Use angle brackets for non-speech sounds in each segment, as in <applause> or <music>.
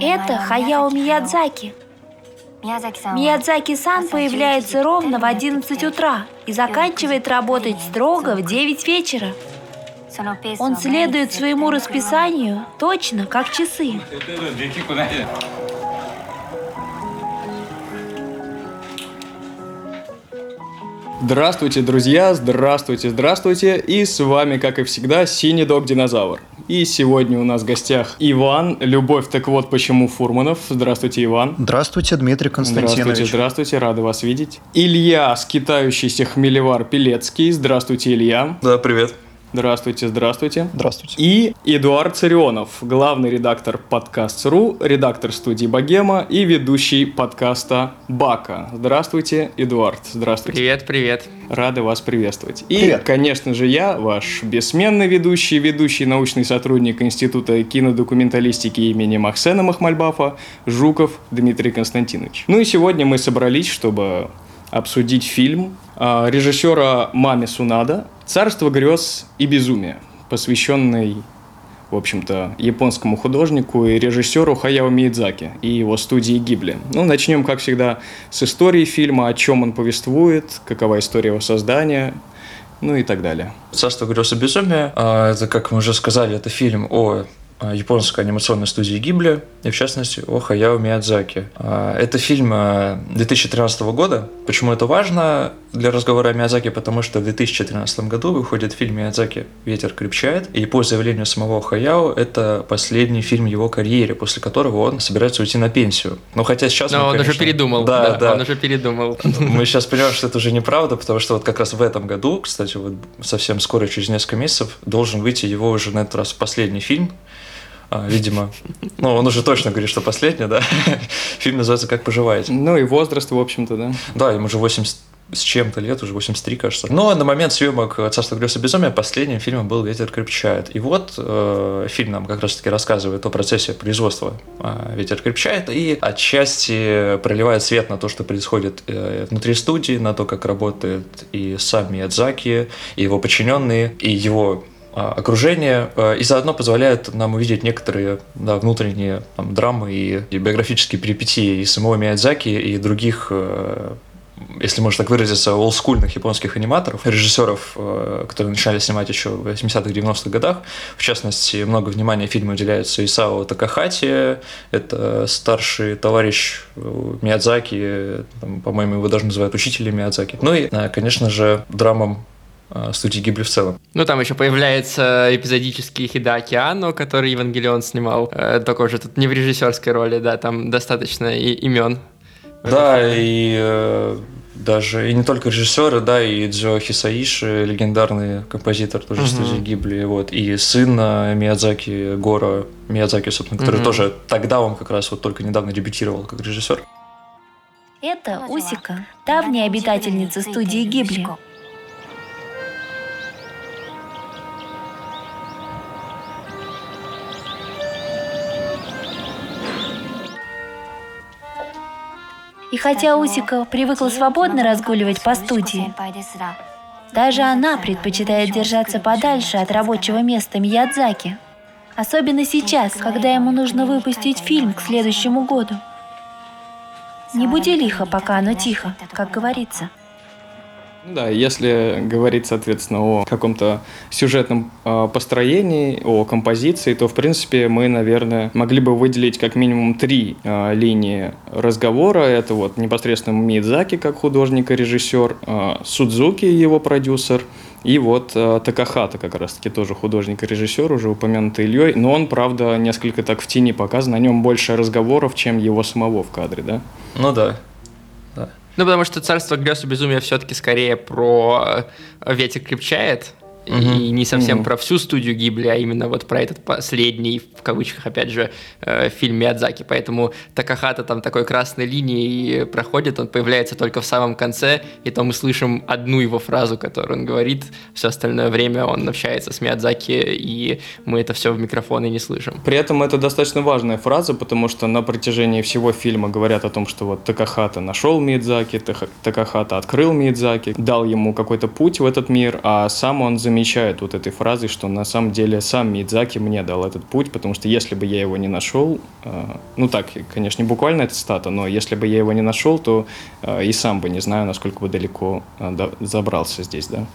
Это Хаяо Миядзаки. Миядзаки-сан появляется ровно в 11 утра и заканчивает работать строго в 9 вечера. Он следует своему расписанию точно, как часы. Здравствуйте, друзья! Здравствуйте, здравствуйте! И с вами, как и всегда, Синий Дог Динозавр. И сегодня у нас в гостях Иван, Любовь, так вот почему Фурманов. Здравствуйте, Иван. Здравствуйте, Дмитрий Константинович. Здравствуйте, здравствуйте, рады вас видеть. Илья, скитающийся хмелевар Пелецкий. Здравствуйте, Илья. Да, привет. Здравствуйте, здравствуйте. Здравствуйте. И Эдуард Царионов, главный редактор подкаст.ру, редактор студии Богема и ведущий подкаста Бака. Здравствуйте, Эдуард. Здравствуйте. Привет, привет. Рады вас приветствовать. И, Привет. конечно же, я, ваш бессменный ведущий, ведущий научный сотрудник Института кинодокументалистики имени Махсена Махмальбафа, Жуков Дмитрий Константинович. Ну и сегодня мы собрались, чтобы обсудить фильм а, режиссера Мами Сунада «Царство грез и безумия», посвященный в общем-то, японскому художнику и режиссеру Хаяо Миядзаки и его студии Гибли. Ну, начнем, как всегда, с истории фильма, о чем он повествует, какова история его создания, ну и так далее. «Царство грез и безумия» а, это, как мы уже сказали, это фильм о японской анимационной студии Гибли, и в частности о Хаяо Миядзаки. А, Это фильм а, 2013 года. Почему это важно для разговора о Миядзаки? Потому что в 2013 году выходит фильм Миядзаки «Ветер крепчает», и по заявлению самого Хаяо это последний фильм его карьере, после которого он собирается уйти на пенсию. Но хотя сейчас... Но мы, он уже конечно, передумал. Да, да. Он уже передумал. Мы сейчас понимаем, что это уже неправда, потому что вот как раз в этом году, кстати, вот совсем скоро, через несколько месяцев, должен выйти его уже на этот раз последний фильм, видимо. Ну, он уже точно говорит, что последний, да. <laughs> Фильм называется «Как поживаете?». Ну и возраст, в общем-то, да. Да, ему уже 80 с чем-то лет, уже 83, кажется. Но на момент съемок «Царство грез и безумия» последним фильмом был «Ветер крепчает». И вот э, фильм нам как раз-таки рассказывает о процессе производства э, «Ветер крепчает» и отчасти проливает свет на то, что происходит э, внутри студии, на то, как работает и сам Миядзаки, и его подчиненные, и его а, окружение, э, и заодно позволяет нам увидеть некоторые да, внутренние там, драмы и, и биографические перипетии и самого Миядзаки, и других э, если можно так выразиться, олдскульных японских аниматоров, режиссеров, э, которые начали снимать еще в 80-х, 90-х годах. В частности, много внимания фильму уделяется Исао Такахати, это старший товарищ Миядзаки, по-моему, его даже называют учителем Миядзаки. Ну и, э, конечно же, драмам студии Гибли в целом. Ну, там еще появляется эпизодический Хидаки Анно, который Евангелион снимал. Э, Только уже тут не в режиссерской роли, да, там достаточно и имен. Да, и э, даже и не только режиссеры, да, и Джо Хисаиши, легендарный композитор тоже Мгм. студии Гибли, вот, и сын э, Миядзаки, Гора Миядзаки, собственно, который Мгм. тоже тогда он как раз вот только недавно дебютировал как режиссер. Это Усика, давняя обитательница студии Гибли. И хотя Усика привыкла свободно разгуливать по студии, даже она предпочитает держаться подальше от рабочего места Миядзаки. Особенно сейчас, когда ему нужно выпустить фильм к следующему году. Не буди лихо, пока оно тихо, как говорится. Да, если говорить, соответственно, о каком-то сюжетном э, построении, о композиции, то, в принципе, мы, наверное, могли бы выделить как минимум три э, линии разговора. Это вот непосредственно Мидзаки как художник и режиссер, э, Судзуки, его продюсер, и вот э, Такахата как раз-таки тоже художник и режиссер, уже упомянутый Ильей, но он, правда, несколько так в тени показан, на нем больше разговоров, чем его самого в кадре, да? Ну да. Ну, потому что «Царство грез и безумия» все-таки скорее про э, «Ветер крепчает», и Мгм. не совсем Мгм. про всю студию Гибли, а именно вот про этот последний, в кавычках, опять же, э, фильм Миядзаки. Поэтому Такахата там такой красной линией проходит, он появляется только в самом конце, и то мы слышим одну его фразу, которую он говорит, все остальное время он общается с Миядзаки, и мы это все в микрофоны не слышим. При этом это достаточно важная фраза, потому что на протяжении всего фильма говорят о том, что вот Такахата нашел Миядзаки, Такахата открыл Миядзаки, дал ему какой-то путь в этот мир, а сам он за замечает вот этой фразой, что на самом деле сам Мидзаки мне дал этот путь, потому что если бы я его не нашел, э, ну так, конечно, не буквально это стата, но если бы я его не нашел, то э, и сам бы не знаю, насколько бы далеко э, забрался здесь, да.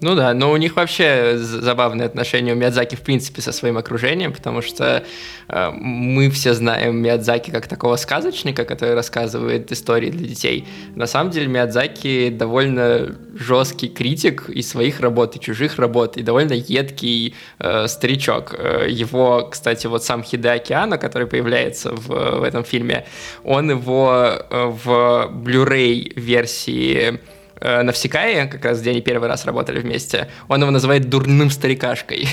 Ну да, но у них вообще забавные отношения у Миядзаки в принципе со своим окружением, потому что э, мы все знаем Миядзаки как такого сказочника, который рассказывает истории для детей. На самом деле Миядзаки довольно жесткий критик и своих работ, и чужих работ, и довольно едкий э, старичок. Э, его, кстати, вот сам Хидеаки Анно, который появляется в, в этом фильме, он его э, в Blu-ray версии э, Навсекае, как раз где они первый раз работали вместе, он его называет дурным старикашкой.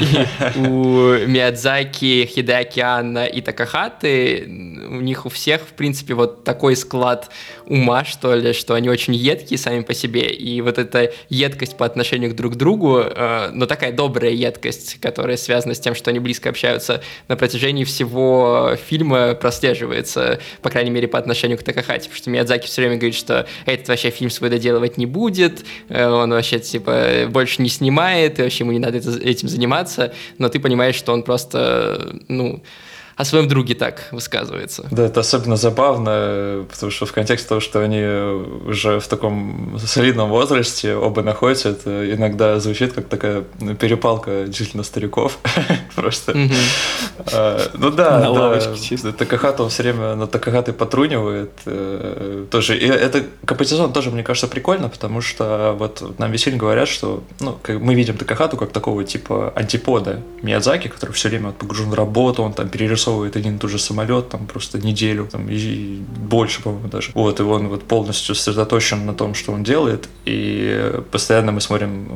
И у Миядзаки, Хидаки Анна и Такахаты, у них у всех, в принципе, вот такой склад ума, что ли, что они очень едкие сами по себе, и вот эта едкость по отношению к друг другу, э, но такая добрая едкость, которая связана с тем, что они близко общаются на протяжении всего фильма, прослеживается, по крайней мере, по отношению к Такахате, потому что Миядзаки все время говорит, что этот вообще фильм свой доделывать не будет, э, он вообще, типа, больше не снимает, и вообще ему не надо этим заниматься, но ты понимаешь, что он просто, ну, о своем друге так высказывается. Да, это особенно забавно, потому что в контексте того, что они уже в таком солидном возрасте оба находятся, это иногда звучит как такая перепалка действительно стариков. <laughs> Просто. А, ну да, на лавочке чисто. Такахата все время на Такахаты потрунивает. Э, тоже. И это композиционно тоже, мне кажется, прикольно, потому что вот нам весь фильм говорят, что ну, мы видим Такахату как такого типа антипода Миядзаки, который все время погружен в работу, он там перерисовывает нарисовывает один и тот же самолет, там просто неделю, там, и больше, по-моему, даже. Вот, и он вот полностью сосредоточен на том, что он делает, и постоянно мы смотрим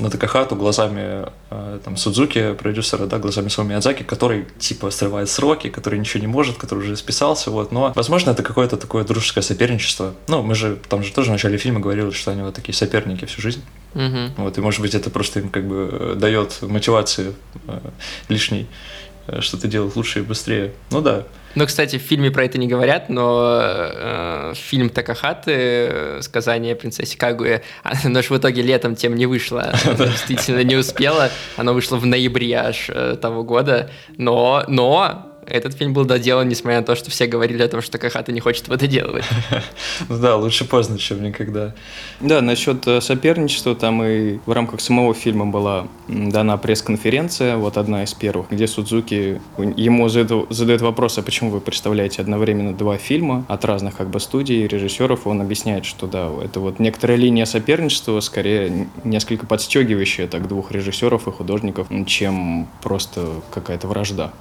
на Такахату глазами э, там, Судзуки, продюсера, да, глазами своего Миядзаки, который, типа, срывает сроки, который ничего не может, который уже списался, вот. Но, возможно, это какое-то такое дружеское соперничество. Ну, мы же, там же тоже в начале фильма говорили, что они вот такие соперники всю жизнь. Угу. Вот, и, может быть, это просто им как бы э, дает мотивации э, лишней Э, что-то делать лучше и быстрее. Ну да. Ну, кстати, в фильме про это не говорят, но э, фильм Такахаты э, «Сказание принцессе Кагуэ», оно <laughs> же в итоге летом тем не вышло. <laughs> Действительно не успело. Оно вышло в ноябре аж э, того года. Но, но этот фильм был доделан, несмотря на то, что все говорили о том, что Кахата не хочет его доделывать. Ну <laughs> да, лучше поздно, чем никогда. Да, насчет э, соперничества, там и в рамках самого фильма была дана пресс-конференция, вот одна из первых, где Судзуки, ему задает вопрос, а почему вы представляете одновременно два фильма от разных как бы студий, режиссеров, он объясняет, что да, это вот некоторая линия соперничества, скорее несколько подстегивающая так двух режиссеров и художников, чем просто какая-то вражда.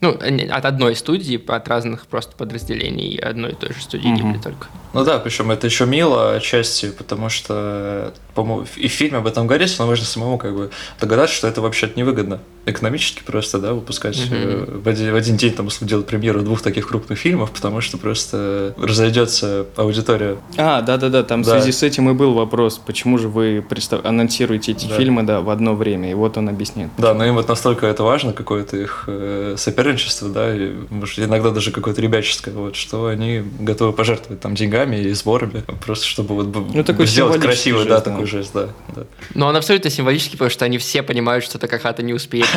Ну, от одной студии, от разных просто подразделений одной и той же студии mm-hmm. Гибли только. Ну да, причем это еще мило отчасти, потому что, по-моему, и в фильме об этом говорится, но можно самому как бы догадаться, что это вообще невыгодно. Экономически просто, да, выпускать mm-hmm. в, один, в один день, там, условно, делать премьеру двух таких крупных фильмов, потому что просто разойдется аудитория. А, да-да-да, там да. в связи с этим и был вопрос, почему же вы представ... анонсируете эти да. фильмы, да, в одно время, и вот он объясняет. Да, но им вот настолько это важно, какое-то их э, соперничество, да, и, может, иногда даже какое-то ребяческое, вот, что они готовы пожертвовать там деньгами и сборами, просто чтобы вот ну, такой сделать красивый, да, да, такой жест, да, да. Но он абсолютно символический, потому что они все понимают, что Такахата не успеет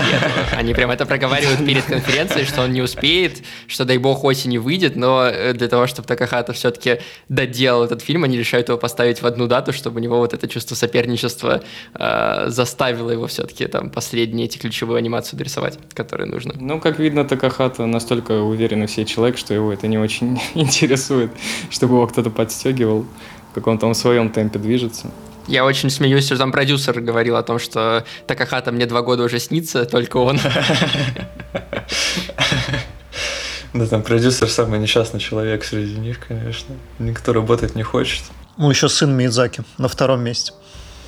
Они прям это проговаривают перед конференцией, что он не успеет, что, дай бог, осенью выйдет, но э, для того, чтобы Такахата все-таки доделал этот фильм, они решают его поставить в одну дату, чтобы у него вот это чувство соперничества э, заставило его все-таки там последние эти ключевые анимации дорисовать, которые нужно. Ну, как видно, Такахата настолько уверенный в себе человек, что его это не очень <laughs> интересует, чтобы его кто-то подстегивал, в каком-то он своем темпе движется. Я очень смеюсь, что там продюсер говорил о том, что Такахата мне два года уже снится, только он. <laughs> Да, там продюсер самый несчастный человек среди них, конечно. Никто работать не хочет. Ну, еще сын Миядзаки на втором месте.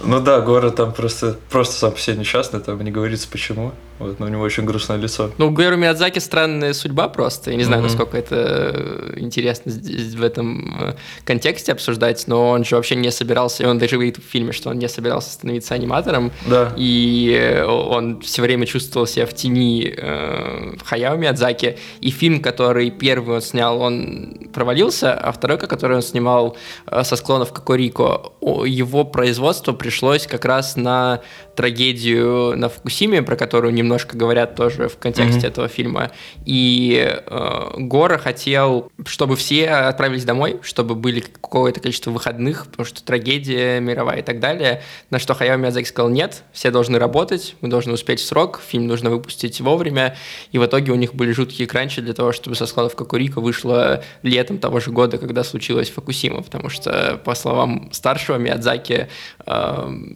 Ну да, город там просто, просто сам по себе несчастный, там не говорится почему. Вот, но у него очень грустное лицо. Ну, у Гуэру Миядзаки странная судьба просто. Я не знаю, mm-hmm. насколько это э, интересно здесь, в этом э, контексте обсуждать, но он же вообще не собирался, и он даже говорит в фильме, что он не собирался становиться аниматором. Да. И э, он все время чувствовал себя в тени э, Хаяо Миядзаки. И фильм, который первый он снял, он провалился, а второй, который он снимал э, со склонов Кокорико, его производство пришло пришлось как раз на трагедию на Фукусиме, про которую немножко говорят тоже в контексте mm-hmm. этого фильма. И э, Гора хотел, чтобы все отправились домой, чтобы были какое-то количество выходных, потому что трагедия мировая и так далее. На что Хаяо Миядзаки сказал, нет, все должны работать, мы должны успеть в срок, фильм нужно выпустить вовремя. И в итоге у них были жуткие кранчи для того, чтобы со складов Кокурико вышло летом того же года, когда случилась Фукусима, потому что, по словам старшего Миядзаки, э,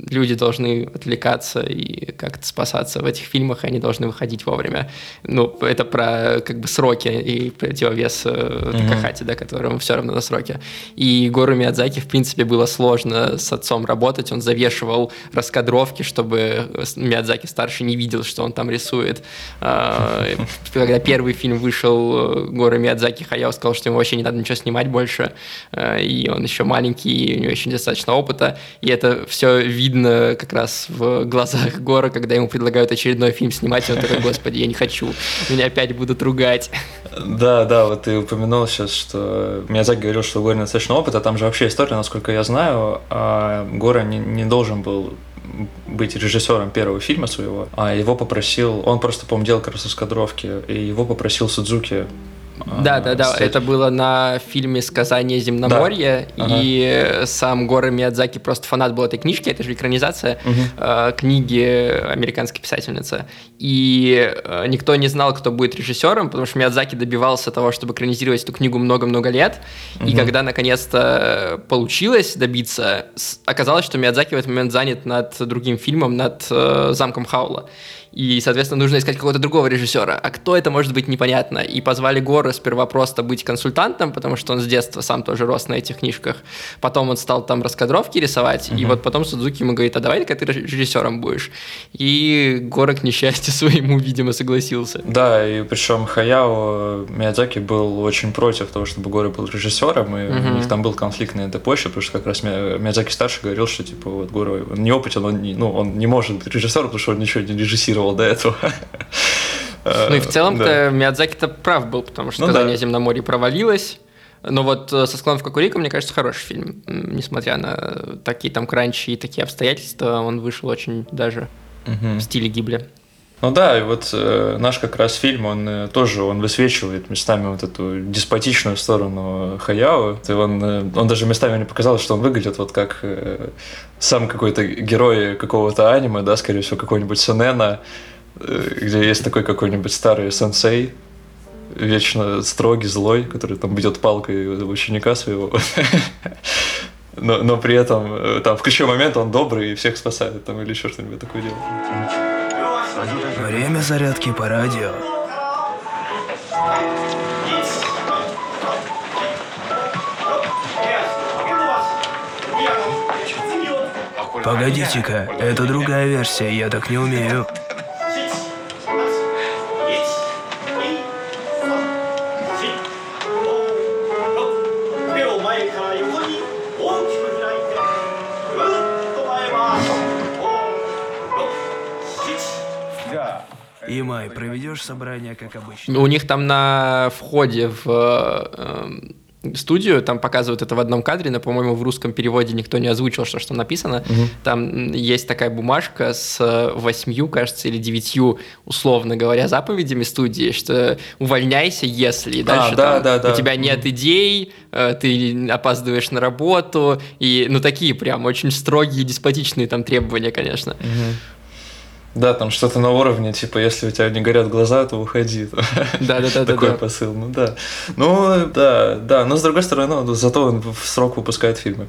люди должны отвлекаться и как-то спасаться в этих фильмах, и они должны выходить вовремя. Ну, это про как бы сроки и противовес э, Такахати, mm-hmm. да, которому все равно на сроки. И Гору Миядзаки, в принципе, было сложно с отцом работать, он завешивал раскадровки, чтобы Миядзаки старший не видел, что он там рисует. А, когда первый фильм вышел, Горы Миядзаки Хаяо сказал, что ему вообще не надо ничего снимать больше, а, и он еще маленький, и у него еще недостаточно опыта, и это все видно как раз в глазах Гора, когда ему предлагают очередной фильм снимать, и он такой, господи, я не хочу, меня опять будут ругать. Да, да, вот ты упомянул сейчас, что Миядзаки говорил, что у Гора недостаточно опыта, там же вообще история, насколько я знаю, а Гора не, не должен был быть режиссером первого фильма своего, а его попросил, он просто, по-моему, делал как раз раскадровки, и его попросил Судзуки да, да, да. Это было на фильме «Сказание земноморья», да. и ага. сам Гора Миядзаки просто фанат был этой книжки, это же экранизация угу. книги американской писательницы. И э, никто не знал, кто будет режиссером, потому что Миядзаки добивался того, чтобы экранизировать эту книгу много-много лет. Угу. И когда наконец-то получилось добиться, оказалось, что Миядзаки в этот момент занят над другим фильмом, над э, «Замком Хаула» и, соответственно, нужно искать какого-то другого режиссера. А кто это может быть, непонятно. И позвали Гора сперва просто быть консультантом, потому что он с детства сам тоже рос на этих книжках. Потом он стал там раскадровки рисовать, угу. и вот потом Судзуки ему говорит, а давай-ка ты режиссером будешь. И Гора, к несчастью <laughs> своему, видимо, согласился. Да, и причем Хаяо Миядзаки был очень против того, чтобы Гора был режиссером, и угу. у них там был конфликт на этой почве, потому что как раз Миядзаки старший говорил, что типа вот Гора он не опытен, он не, ну, он не может быть режиссером, потому что он ничего не режиссировал планировал до этого. Ну и в целом-то да. Миядзаки-то прав был, потому что ну, «Сказание да. земноморье» провалилось. Но вот э, «Со склонов Кокурика», мне кажется, хороший фильм. Несмотря на такие там кранчи и такие обстоятельства, он вышел очень даже угу. в стиле Гибли. Ну да, и вот э, наш как раз фильм, он э, тоже он высвечивает местами вот эту деспотичную сторону Хаяо. И он, э, он даже местами мне показал, что он выглядит вот как э, сам какой-то герой какого-то аниме, да, скорее всего, какой-нибудь Сенена, э, где есть такой какой-нибудь старый сенсей, вечно строгий, злой, который там бьет палкой ученика своего. <laughs> Но, но при этом э, там в ключевой момент он добрый и всех спасает там или еще что-нибудь такое делает. Время зарядки по радио. Погодите-ка, это другая версия, я так не умею. Имай, проведешь собрание, как обычно? У них там на входе в э, студию, там показывают это в одном кадре, но, по-моему, в русском переводе никто не озвучил, что, что написано. Угу. Там есть такая бумажка с восьмью, кажется, или девятью, условно говоря, заповедями студии, что увольняйся, если дальше а, да, там, да, да. у тебя нет идей, э, ты опаздываешь на работу, и, ну, такие прям очень строгие, деспотичные там требования, конечно. Угу. Да, там что-то на уровне, типа, если у тебя не горят глаза, то уходи. Да, да, да. Такой посыл, ну да. Ну, да, да, но с другой стороны, ну, зато он в срок выпускает фильмы.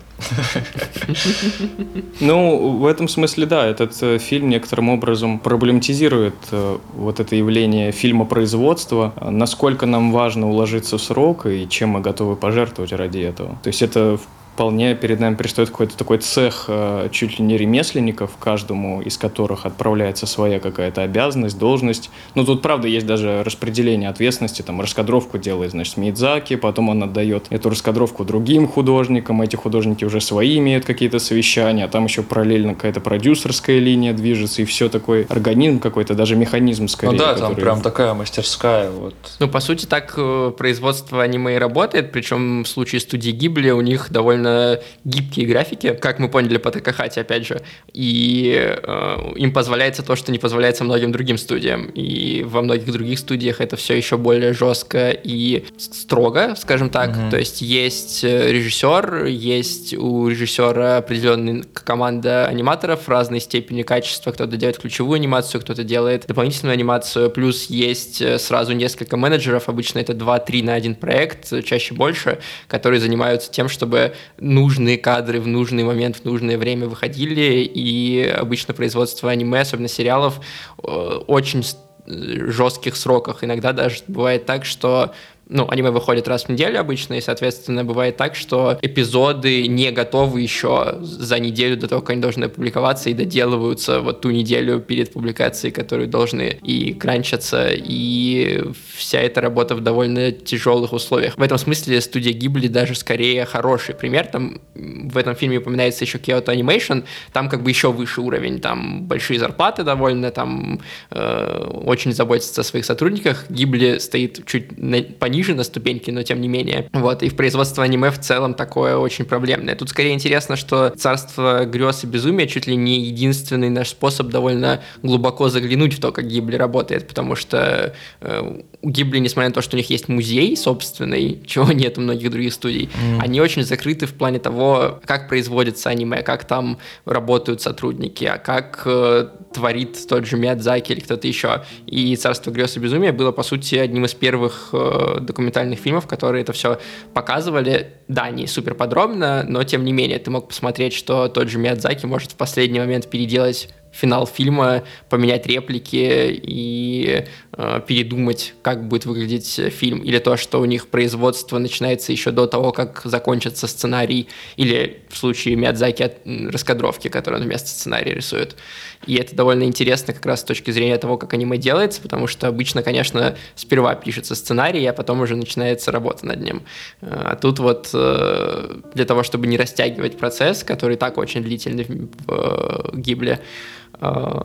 Ну, в этом смысле, да, этот э, фильм некоторым образом проблематизирует э, вот это явление фильмопроизводства, насколько нам важно уложиться в срок и чем мы готовы пожертвовать ради этого. То есть это вполне перед нами предстоит какой-то такой цех э, чуть ли не ремесленников, каждому из которых отправляется своя какая-то обязанность, должность. Ну, тут, правда, есть даже распределение ответственности, там, раскадровку делает, значит, Мидзаки, потом он отдает эту раскадровку другим художникам, эти художники уже свои имеют какие-то совещания, а там еще параллельно какая-то продюсерская линия движется, и все такой организм какой-то, даже механизм скорее. Ну да, который... там прям такая мастерская. Вот. Ну, по сути, так э, производство аниме и работает, причем в случае студии Гибли у них довольно довольно гибкие графики, как мы поняли по Такахате, опять же, и э, им позволяется то, что не позволяется многим другим студиям, и во многих других студиях это все еще более жестко и строго, скажем так, mm-hmm. то есть есть э, режиссер, есть у режиссера определенная команда аниматоров разной степени качества, кто-то делает ключевую анимацию, кто-то делает дополнительную анимацию, плюс есть э, сразу несколько менеджеров, обычно это 2-3 на один проект, чаще больше, которые занимаются тем, чтобы нужные кадры в нужный момент, в нужное время выходили, и обычно производство аниме, особенно сериалов, э, очень жестких сроках. Иногда даже бывает так, что ну, аниме выходит раз в неделю обычно, и, соответственно, бывает так, что эпизоды не готовы еще за неделю до того, как они должны опубликоваться, и доделываются вот ту неделю перед публикацией, которую должны и кранчатся, и вся эта работа в довольно тяжелых условиях. В этом смысле студия Гибли даже скорее хороший пример. Там в этом фильме упоминается еще Kyoto Animation, там как бы еще выше уровень, там большие зарплаты довольно, там э, очень заботятся о своих сотрудниках. Гибли стоит чуть на, пониже ниже на ступеньке, но тем не менее. Вот, и в производство аниме в целом такое очень проблемное. Тут скорее интересно, что царство грез и безумия чуть ли не единственный наш способ довольно глубоко заглянуть в то, как Гибли работает, потому что э, у Гибли, несмотря на то, что у них есть музей собственный, <laughs> чего нет у многих других студий, mm. они очень закрыты в плане того, как производится аниме, как там работают сотрудники, а как э, творит тот же Миядзаки или кто-то еще. И «Царство грез и безумия» было, по сути, одним из первых э, документальных фильмов, которые это все показывали. Да, не супер подробно, но тем не менее ты мог посмотреть, что тот же Миядзаки может в последний момент переделать финал фильма, поменять реплики и э, передумать, как будет выглядеть фильм, или то, что у них производство начинается еще до того, как закончится сценарий, или в случае Миядзаки от раскадровки, которую он вместо сценария рисует. И это довольно интересно как раз с точки зрения того, как аниме делается, потому что обычно, конечно, сперва пишется сценарий, а потом уже начинается работа над ним. А тут вот э, для того, чтобы не растягивать процесс, который так очень длительный в э, Гибле, а,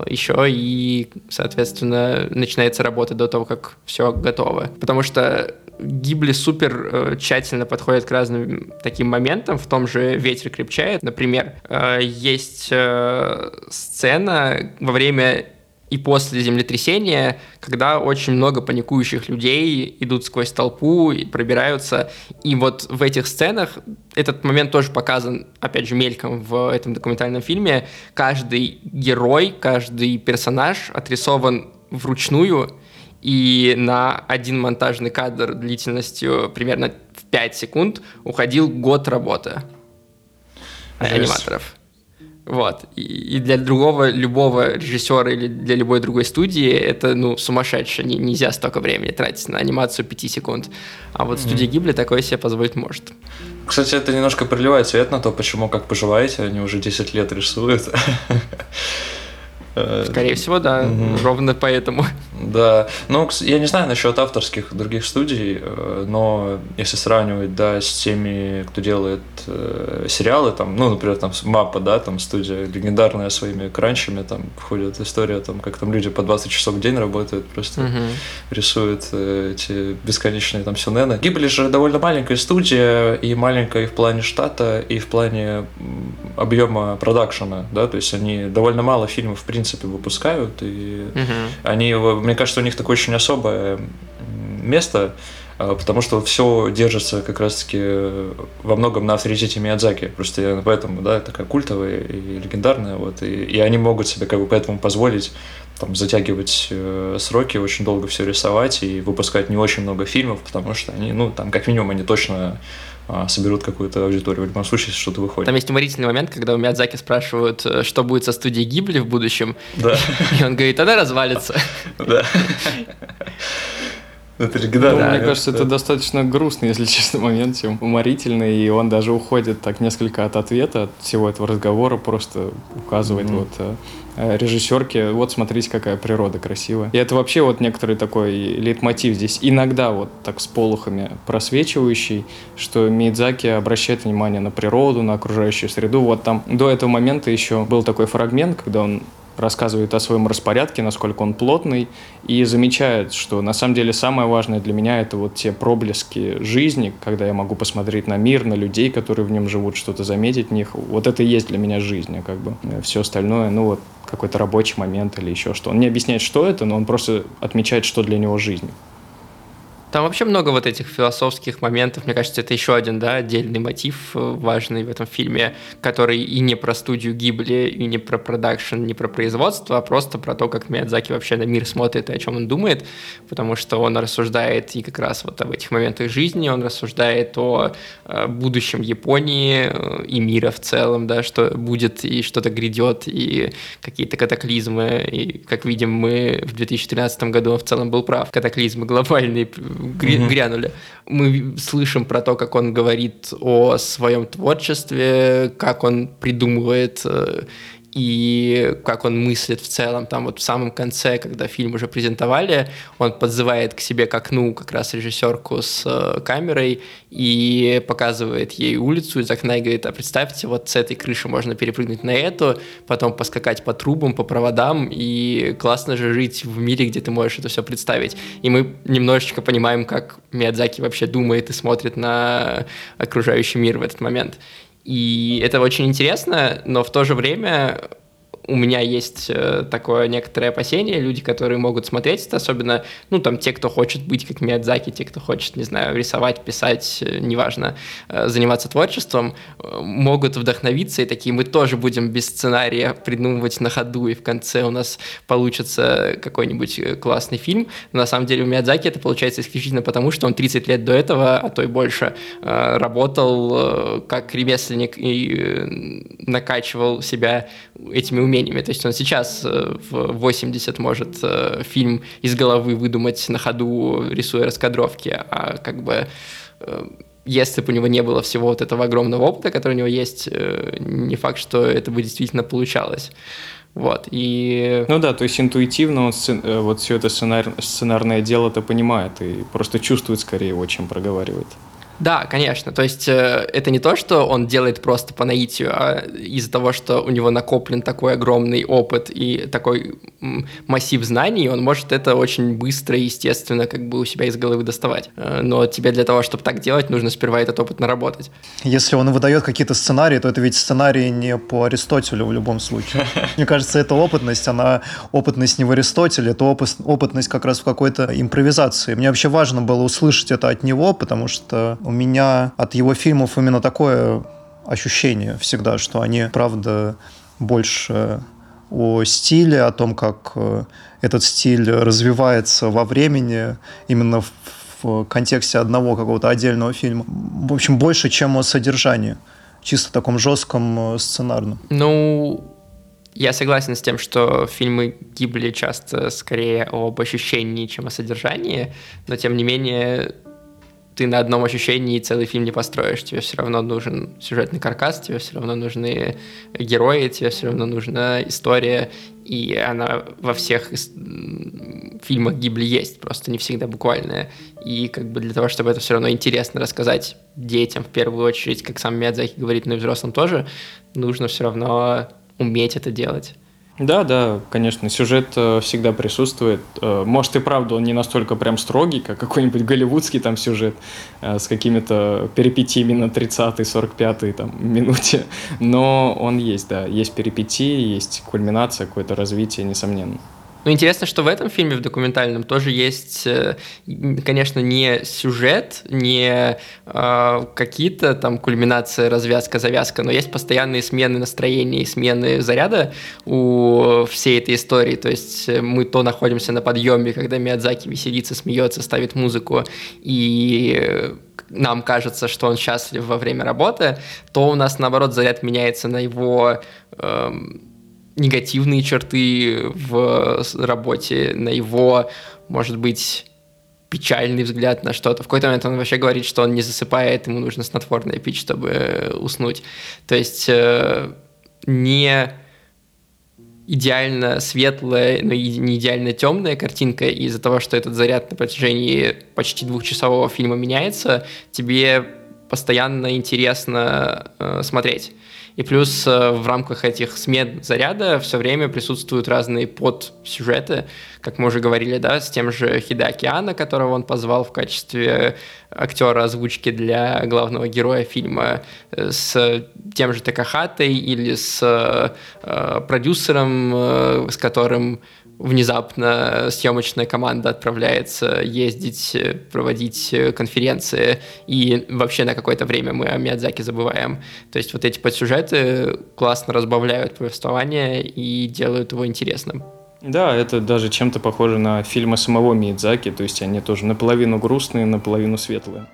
еще и, соответственно, начинается работа до того, как все готово. Потому что Гибли супер э, тщательно подходит к разным таким моментам. В том же «Ветер крепчает», например, э, есть э, сцена во время и после землетрясения, когда очень много паникующих людей идут сквозь толпу и пробираются. И вот в этих сценах этот момент тоже показан, опять же, мельком в этом документальном фильме. Каждый герой, каждый персонаж отрисован вручную, и на один монтажный кадр длительностью примерно в 5 секунд уходил год работы Жесть. аниматоров. Вот. И для другого, любого режиссера или для любой другой студии это, ну, сумасшедше. Не, нельзя столько времени тратить на анимацию 5 секунд. А вот mm-hmm. студия Гибли такое себе позволить может. Кстати, это немножко проливает свет на то, почему, как поживаете, они уже 10 лет рисуют. <laughs> Э, Скорее всего, да, угу. ровно поэтому. Да, ну, я не знаю насчет авторских других студий, э, но если сравнивать, да, с теми, кто делает э, сериалы, там, ну, например, там, Мапа, да, там, студия легендарная своими кранчами, там, входит история, там, как там люди по 20 часов в день работают, просто угу. рисуют э, эти бесконечные там сюнены. Гибли же довольно маленькая студия, и маленькая и в плане штата, и в плане объема продакшена, да, то есть они довольно мало фильмов, в принципе, принципе, выпускают, и угу. они, мне кажется, у них такое очень особое место, а, потому что все держится как раз-таки во многом на авторитете Миядзаки. Просто поэтому, да, такая культовая и легендарная, вот, и, и они могут себе как бы поэтому позволить там затягивать э, сроки, очень долго все рисовать и выпускать не очень много фильмов, потому что они, ну, там, как минимум, они точно соберут какую-то аудиторию. В любом случае, что-то выходит. Там есть уморительный момент, когда у Миядзаки спрашивают, э, что будет со студией Гибли в будущем. Да. И он говорит, она развалится. Да. <laughs> Это легендарно. Ну, мне кажется, это достаточно грустный, если <laughs> честно, момент, чем уморительный, и он даже уходит так несколько от ответа, от всего этого разговора, просто указывает mm-hmm. вот э, э, режиссерке, вот смотрите, какая природа красивая. И это вообще вот некоторый такой лейтмотив здесь, иногда вот так с полухами просвечивающий, что Мидзаки обращает внимание на природу, на окружающую среду. Вот там до этого момента еще был такой фрагмент, когда он рассказывает о своем распорядке, насколько он плотный, и замечает, что на самом деле самое важное для меня это вот те проблески жизни, когда я могу посмотреть на мир, на людей, которые в нем живут, что-то заметить в них. Вот это и есть для меня жизнь, как бы все остальное, ну вот какой-то рабочий момент или еще что. Он не объясняет, что это, но он просто отмечает, что для него жизнь. Там вообще много вот этих философских моментов. Мне кажется, это еще один да, отдельный мотив э, важный в этом фильме, который и не про студию Гибли, и не про продакшн, не про производство, а просто про то, как Миядзаки вообще на мир смотрит и о чем он думает, потому что он рассуждает и как раз вот об этих моментах жизни, он рассуждает о э, будущем Японии э, и мира в целом, да, что будет и что-то грядет, и какие-то катаклизмы, и, как видим, мы в 2013 году в целом был прав, катаклизмы глобальные гря- грянули. Мы слышим про то, как он говорит о своем творчестве, как он придумывает э, и как он мыслит в целом. Там вот в самом конце, когда фильм уже презентовали, он подзывает к себе к окну как раз режиссерку с э, камерой и показывает ей улицу из окна и говорит, а представьте, вот с этой крыши можно перепрыгнуть на эту, потом поскакать по трубам, по проводам, и классно же жить в мире, где ты можешь это все представить. И мы немножечко понимаем, как Миядзаки вообще думает и смотрит на окружающий мир в этот момент. И это очень интересно, но в то же время у меня есть э, такое некоторое опасение, люди, которые могут смотреть это, особенно, ну, там, те, кто хочет быть как Миядзаки, те, кто хочет, не знаю, рисовать, писать, э, неважно, э, заниматься творчеством, могут вдохновиться. И такие, мы тоже будем без сценария придумывать на ходу, и в конце у нас получится какой-нибудь классный фильм. Но на самом деле у Миядзаки это получается исключительно потому, что он 30 лет до этого, а то и больше, работал как ремесленник и накачивал себя этими умениями умениями. То есть он сейчас э, в 80 может э, фильм из головы выдумать на ходу, рисуя раскадровки, а как бы э, если бы у него не было всего вот этого огромного опыта, который у него есть, не факт, что это бы действительно получалось. Вот, и... Ну да, то есть интуитивно он сцен... вот все это сценар... сценарное дело-то понимает и просто чувствует скорее его, чем проговаривает. Да, конечно. То есть э, это не то, что он делает просто по наитию, а из-за того, что у него накоплен такой огромный опыт и такой массив знаний, он может это очень быстро и естественно как бы у себя из головы доставать. Э, но тебе для того, чтобы так делать, нужно сперва этот опыт наработать. Если он выдает какие-то сценарии, то это ведь сценарии не по Аристотелю в любом случае. <laughs> Мне кажется, эта опытность, она опытность не в Аристотеле, это опытность как раз в какой-то импровизации. Мне вообще важно было услышать это от него, потому что у меня от его фильмов именно такое ощущение всегда, что они, правда, больше о стиле, о том, как э, этот стиль развивается во времени, именно в, в контексте одного какого-то отдельного фильма. В общем, больше, чем о содержании, чисто таком жестком э, сценарном. Ну, я согласен с тем, что фильмы Гибли часто скорее об ощущении, чем о содержании, но тем не менее ты на одном ощущении целый фильм не построишь. Тебе все равно нужен сюжетный каркас, тебе все равно нужны герои, тебе все равно нужна история, и она во всех фильмах Гибли есть, просто не всегда буквальная. И как бы для того, чтобы это все равно интересно рассказать детям в первую очередь, как сам Миядзаки говорит, но и взрослым тоже, нужно все равно уметь это делать. Да, да, конечно, сюжет э, всегда присутствует. Э, может и правда он не настолько прям строгий, как какой-нибудь голливудский там сюжет э, с какими-то перипетиями на 30-й, 45-й там <laughs> минуте, но он есть, да, есть перипетии, есть кульминация, какое-то развитие, несомненно. Ну, интересно, что в этом фильме, в документальном, тоже есть, э, конечно, не сюжет, не э, какие-то там кульминация, развязка, завязка, но есть постоянные смены настроения и смены заряда у всей этой истории. То есть э, мы то находимся на подъеме, когда Миядзаки веселится, смеется, ставит музыку, и нам кажется, что он счастлив во время работы, то у нас, наоборот, заряд меняется на его... Э, негативные черты в работе, на его, может быть, печальный взгляд на что-то. В какой-то момент он вообще говорит, что он не засыпает, ему нужно снотворное пить, чтобы уснуть. То есть э, не идеально светлая, но и не идеально темная картинка, из-за того, что этот заряд на протяжении почти двухчасового фильма меняется, тебе постоянно интересно э, смотреть. И плюс э, в рамках этих смен заряда все время присутствуют разные подсюжеты, как мы уже говорили, да, с тем же Хидаки Анна, которого он позвал в качестве актера озвучки для главного героя фильма, э, с тем же Такахатой или с э, продюсером, с которым внезапно съемочная команда отправляется ездить, проводить конференции, и вообще на какое-то время мы о Миядзаки забываем. То есть вот эти подсюжеты классно разбавляют повествование и делают его интересным. Да, это даже чем-то похоже на фильмы самого Миядзаки, то есть они тоже наполовину грустные, наполовину светлые.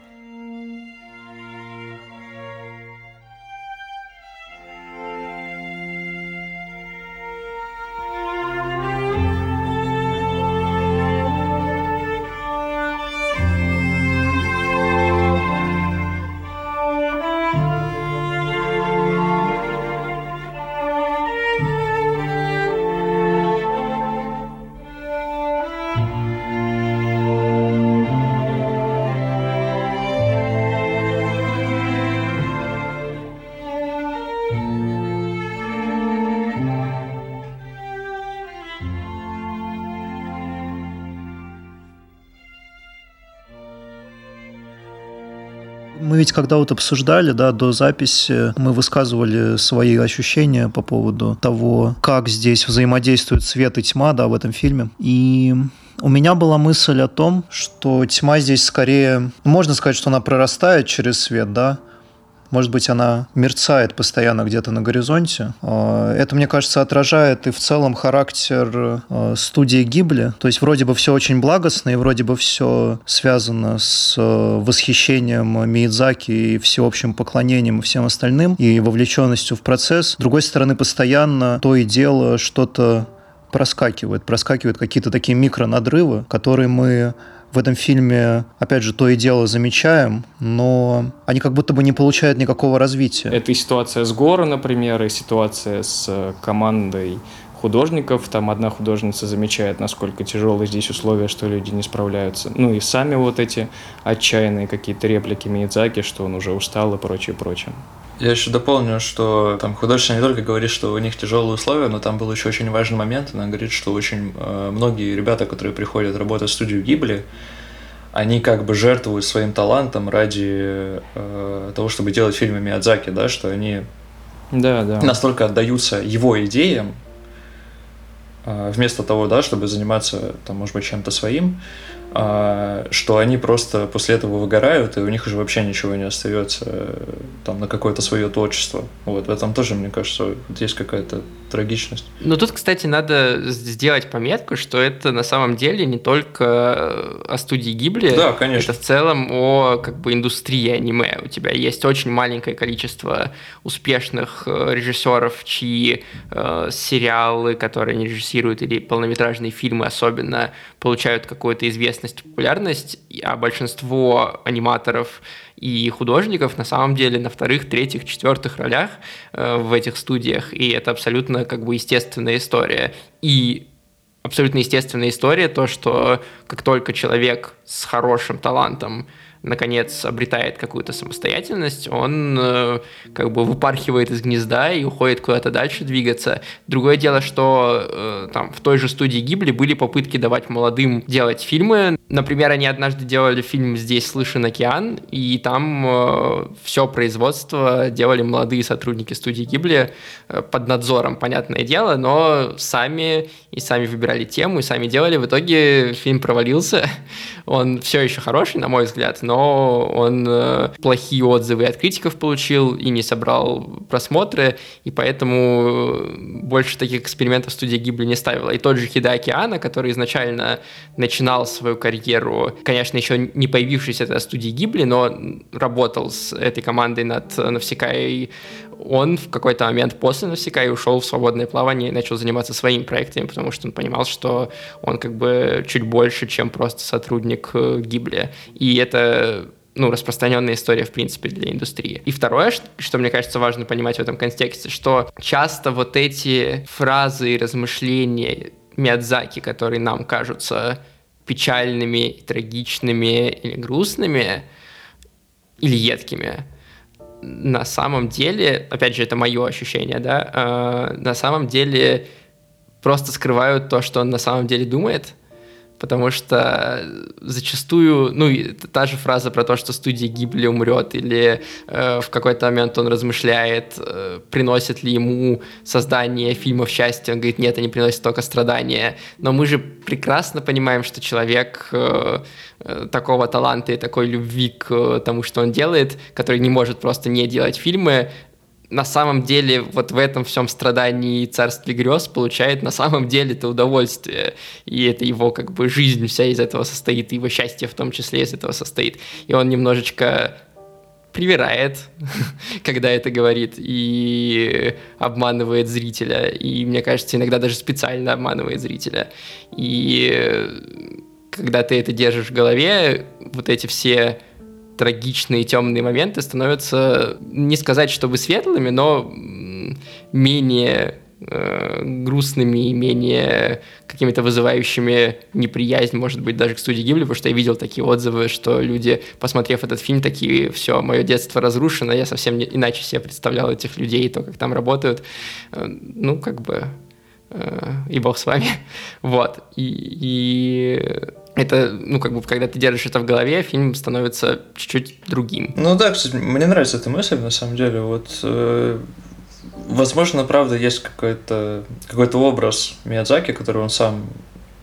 Когда вот обсуждали, да, до записи, мы высказывали свои ощущения по поводу того, как здесь взаимодействуют свет и тьма, да, в этом фильме. И у меня была мысль о том, что тьма здесь скорее, можно сказать, что она прорастает через свет, да, может быть, она мерцает постоянно где-то на горизонте. А, это, мне кажется, отражает и в целом характер а, студии Гибли. То есть вроде бы все очень благостно, и вроде бы все связано с а, восхищением Миядзаки и всеобщим поклонением и всем остальным, и вовлеченностью в процесс. С другой стороны, постоянно то и дело что-то проскакивает, проскакивают какие-то такие микронадрывы, которые мы в этом фильме, опять же, то и дело замечаем, но они как будто бы не получают никакого развития. Это и ситуация с Гора, например, и ситуация с э, командой художников. Там одна художница замечает, насколько тяжелые здесь условия, что люди не справляются. Ну и сами вот эти отчаянные какие-то реплики Миядзаки, что он уже устал и прочее, прочее. Я еще дополню, что там художница не только говорит, что у них тяжелые условия, но там был еще очень важный момент. Она говорит, что очень э, многие ребята, которые приходят работать в студию Гибли, они как бы жертвуют своим талантом ради э, того, чтобы делать фильмы Миядзаки, да, что они да, да. настолько отдаются его идеям, э, вместо того, да, чтобы заниматься, там, может быть, чем-то своим, что они просто после этого выгорают, и у них уже вообще ничего не остается э, там на какое-то свое творчество. Вот в этом тоже, мне кажется, есть какая-то трагичность. Но тут, кстати, надо сделать пометку, что это на самом деле не только э, о студии Гибли. Да, конечно. Это в целом о как бы индустрии аниме. У тебя есть очень маленькое количество успешных э, режиссеров, чьи э, сериалы, которые они режиссируют, или полнометражные фильмы особенно, получают какую-то известность, популярность, а большинство аниматоров и художников на самом деле на вторых, третьих, четвертых ролях э, в этих студиях, и это абсолютно как бы естественная история. И абсолютно естественная история то, что как только человек с хорошим талантом наконец обретает какую-то самостоятельность, он э, как бы выпархивает из гнезда и уходит куда-то дальше двигаться. Другое дело, что э, там в той же студии Гибли были попытки давать молодым делать фильмы. Например, они однажды делали фильм «Здесь слышен океан», и там э, все производство делали молодые сотрудники студии Гибли э, под надзором, понятное дело, но сами и сами выбирали тему, и сами делали. В итоге фильм провалился. <laughs> Он все еще хороший, на мой взгляд, но он э, плохие отзывы от критиков получил и не собрал просмотры, и поэтому э, больше таких экспериментов студия Гибли не ставила. И тот же Хидаки Ана, который изначально начинал свою карьеру, конечно, еще не появившийся на студии Гибли, но работал с этой командой над Навсекай он в какой-то момент после Навсекай ушел в свободное плавание и начал заниматься своими проектами, потому что он понимал, что он как бы чуть больше, чем просто сотрудник э, Гибли. И это ну, распространенная история, в принципе, для индустрии. И второе, что мне кажется важно понимать в этом контексте, что часто вот эти фразы и размышления Миядзаки, которые нам кажутся печальными, трагичными или грустными, или едкими, на самом деле, опять же, это мое ощущение, да, э, на самом деле просто скрывают то, что он на самом деле думает, потому что зачастую, ну, та же фраза про то, что студия Гибли умрет, или э, в какой-то момент он размышляет, э, приносит ли ему создание фильмов счастье, он говорит, нет, они приносят только страдания, но мы же прекрасно понимаем, что человек э, э такого таланта и такой любви к тому, что он делает, который не может просто не делать фильмы, на самом деле вот в этом всем страдании царстве грез получает на самом деле это удовольствие. И это его как бы жизнь вся из этого состоит, и его счастье в том числе из этого состоит. И он немножечко привирает, <laughs> когда это говорит, и обманывает зрителя. И мне кажется, иногда даже специально обманывает зрителя. И когда ты это держишь в голове, вот эти все трагичные темные моменты становятся, не сказать, чтобы светлыми, но менее э, грустными и менее какими-то вызывающими неприязнь, может быть, даже к студии Гибли, потому что я видел такие отзывы, что люди, посмотрев этот фильм, такие, все, мое детство разрушено, я совсем не, иначе себе представлял этих людей и то, как там работают. Э, ну, как бы, э, и бог с вами. <laughs> Вот. И, и это, ну, как бы, когда ты держишь это в голове, фильм становится чуть-чуть другим. Ну да, кстати, мне нравится эта мысль, на самом деле, вот, э, возможно, правда, есть какой-то какой образ Миядзаки, который он сам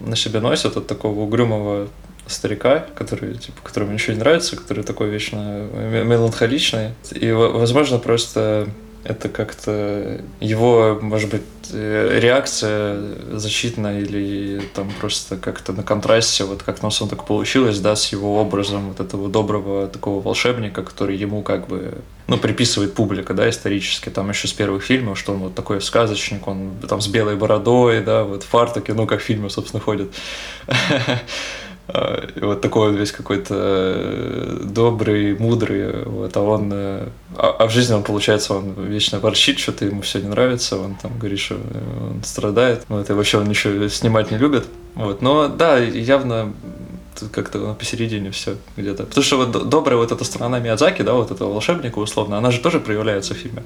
на себе носит, от такого угрюмого старика, который, типа, которому ничего не нравится, который такой вечно меланхоличный. И, возможно, просто это как-то его, может быть, э, реакция защитная или там просто как-то на контрасте, вот как на самом так получилось, да, с его образом вот этого доброго такого волшебника, который ему как бы, ну, приписывает публика, да, исторически, там еще с первых фильмов, что он вот такой сказочник, он там с белой бородой, да, вот в фартуке, ну, как в фильме, собственно, ходит. <laughs> А, и вот такой он весь какой-то э, добрый, мудрый, вот, а он, э, а, а в жизни он, получается, он вечно ворчит, что-то ему все не нравится, он там говорит, что э, он страдает, вот, и вообще он ничего снимать не любит, вот, но да, явно тут как-то посередине все где-то. Потому что вот добрая вот эта сторона Миядзаки, да, вот этого волшебника условно, она же тоже проявляется в фильме.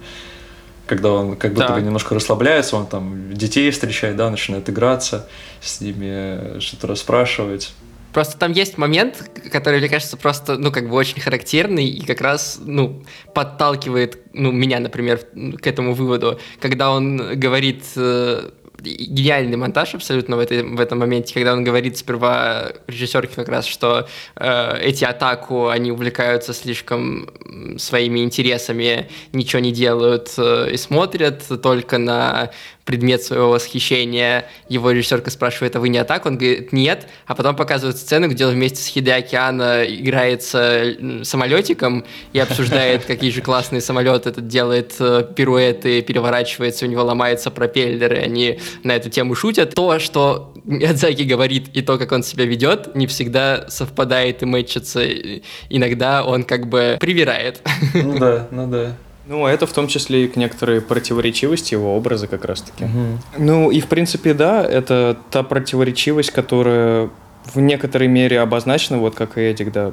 Когда он как будто да. бы немножко расслабляется, он там детей встречает, да, начинает играться, с ними что-то расспрашивать. Просто там есть момент, который, мне кажется, просто, ну, как бы очень характерный и как раз, ну, подталкивает, ну, меня, например, к этому выводу, когда он говорит э, гениальный монтаж абсолютно в, этой, в этом моменте, когда он говорит сперва режиссерке как раз, что э, эти атаку, они увлекаются слишком своими интересами, ничего не делают э, и смотрят только на предмет своего восхищения. Его режиссерка спрашивает, а вы не атак? Он говорит, нет. А потом показывает сцену, где он вместе с Хидеокеана играется самолетиком и обсуждает, какие же классные самолеты этот делает э, пируэты, переворачивается, у него ломаются пропеллеры. Они на эту тему шутят. То, что Миядзаки говорит, и то, как он себя ведет, не всегда совпадает и мэтчится. Иногда он как бы привирает. Ну да, ну да. Ну, это в том числе и к некоторой противоречивости его образа как раз-таки. Угу. Ну, и в принципе, да, это та противоречивость, которая в некоторой мере обозначена, вот как и Эдик, да,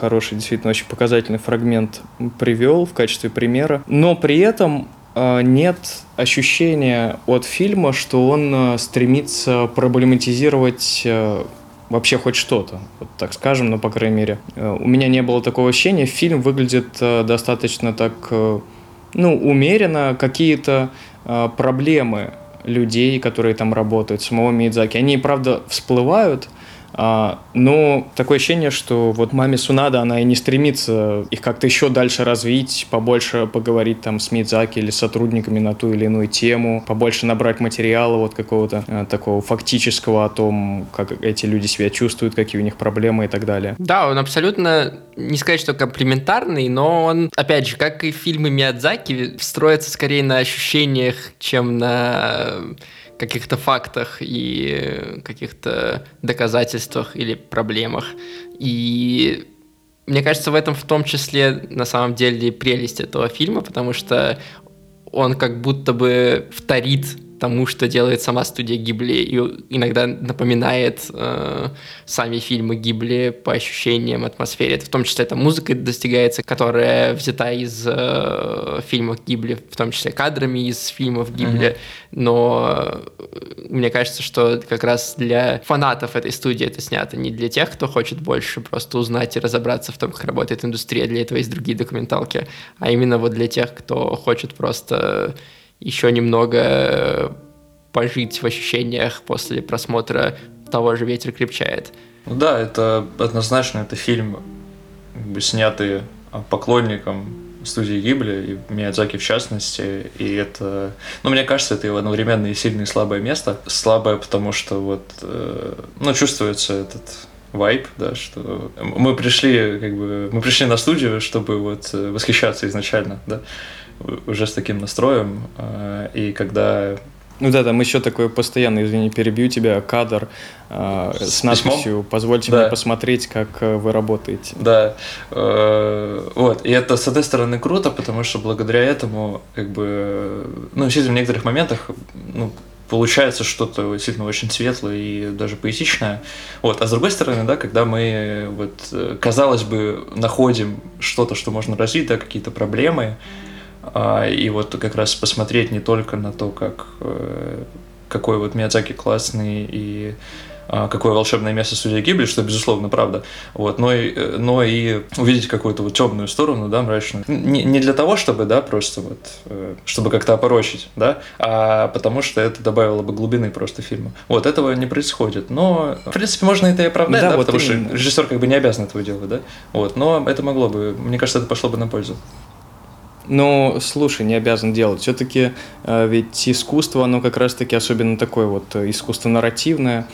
хороший, действительно очень показательный фрагмент привел в качестве примера. Но при этом э, нет ощущения от фильма, что он э, стремится проблематизировать э, вообще хоть что-то, вот так скажем, но по крайней мере. Э, у меня не было такого ощущения. Фильм выглядит э, достаточно так, э, ну, умеренно. Какие-то проблемы людей, которые там работают, самого Мидзаки, они, правда, всплывают, а, но такое ощущение, что вот маме Сунада, она и не стремится их как-то еще дальше развить, побольше поговорить там с Мидзаки или сотрудниками на ту или иную тему, побольше набрать материала вот какого-то а, такого фактического о том, как эти люди себя чувствуют, какие у них проблемы и так далее. Да, он абсолютно, не сказать, что комплементарный, но он, опять же, как и фильмы Миядзаки, строится скорее на ощущениях, чем на каких-то фактах и каких-то доказательствах или проблемах. И мне кажется, в этом в том числе на самом деле прелесть этого фильма, потому что он как будто бы вторит тому, что делает сама студия Гибли, и иногда напоминает э, сами фильмы Гибли по ощущениям, атмосфере. Это в том числе это музыка достигается, которая взята из э, фильмов Гибли, в том числе кадрами из фильмов Гибли, mm-hmm. но э, мне кажется, что как раз для фанатов этой студии это снято, не для тех, кто хочет больше просто узнать и разобраться в том, как работает индустрия, для этого есть другие документалки, а именно вот для тех, кто хочет просто еще немного э, пожить в ощущениях после просмотра того же «Ветер крепчает». Ну да, это однозначно, это фильм, как бы, снятый поклонником студии Гибли, и Миядзаки в частности, и это, ну, мне кажется, это его одновременно и сильное, и слабое место. Слабое, потому что вот, э, ну, чувствуется этот вайп, да, что мы пришли, как бы, мы пришли на студию, чтобы вот э, восхищаться изначально, да, уже с таким настроем, э, и когда ну да, там еще такой постоянно, извини, перебью тебя, кадр э, с, с надписью письмом? «Позвольте да. мне посмотреть, как э, вы работаете». Да, э, вот, и это, с одной стороны, круто, потому что благодаря этому, как бы, ну, действительно, в некоторых моментах, ну, получается что-то действительно очень светлое и даже поэтичное. Вот. А с другой стороны, да, когда мы, вот, э, казалось бы, находим что-то, что можно развить, да, какие-то проблемы, а, и вот как раз посмотреть не только на то, как, э, какой вот Миядзаки классный и а, какое волшебное место студии Гибли, что безусловно правда, вот, но и, но и увидеть какую-то вот темную сторону, да, мрачную. Не, не для того, чтобы, да, просто вот, э, чтобы как-то опорочить, да, а потому что это добавило бы глубины просто фильму. Вот, этого не происходит, но, в принципе, можно это и оправдать, да, да вот потому именно. что режиссер как бы не обязан этого делать, да, вот, но это могло бы, мне кажется, это пошло бы на пользу. Ну, слушай, не обязан делать. Все-таки э, ведь искусство, оно как раз-таки особенно такое вот э, искусство нарративное,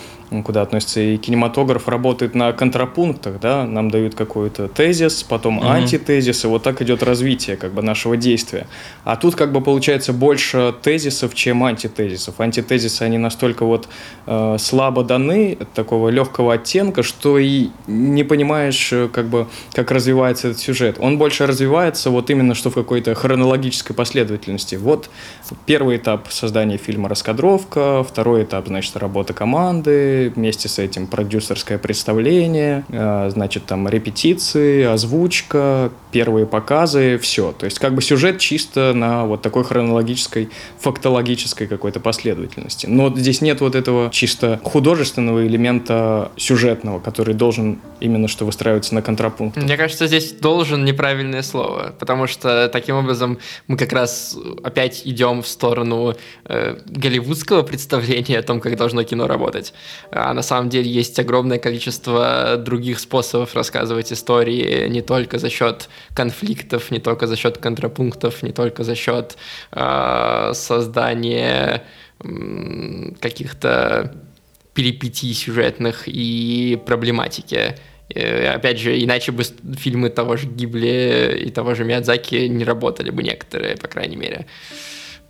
куда относится и кинематограф, работает на контрапунктах, да, нам дают какой-то тезис, потом угу. антитезис, и вот так идет развитие как бы нашего действия. А тут как бы получается больше тезисов, чем антитезисов. Антитезисы, они настолько вот э, слабо даны, такого легкого оттенка, что и не понимаешь э, как бы, как развивается этот сюжет. Он больше развивается вот именно что в какой-то хронологической последовательности. Вот первый этап создания фильма «Раскадровка», второй этап, значит, работа команды, вместе с этим продюсерское представление, э, значит, там репетиции, озвучка, первые показы, все. То есть как бы сюжет чисто на вот такой хронологической, фактологической какой-то последовательности. Но здесь нет вот этого чисто художественного элемента сюжетного, который должен именно что выстраиваться на контрапункт. Мне кажется, здесь должен неправильное слово, потому что таким образом мы как раз опять идем в сторону э, голливудского представления о том, как должно кино работать. А на самом деле есть огромное количество других способов рассказывать истории не только за счет конфликтов, не только за счет контрапунктов, не только за счет э, создания э, каких-то перипетий сюжетных и проблематики. И, опять же, иначе бы фильмы того же Гибли и того же Миядзаки не работали бы некоторые, по крайней мере.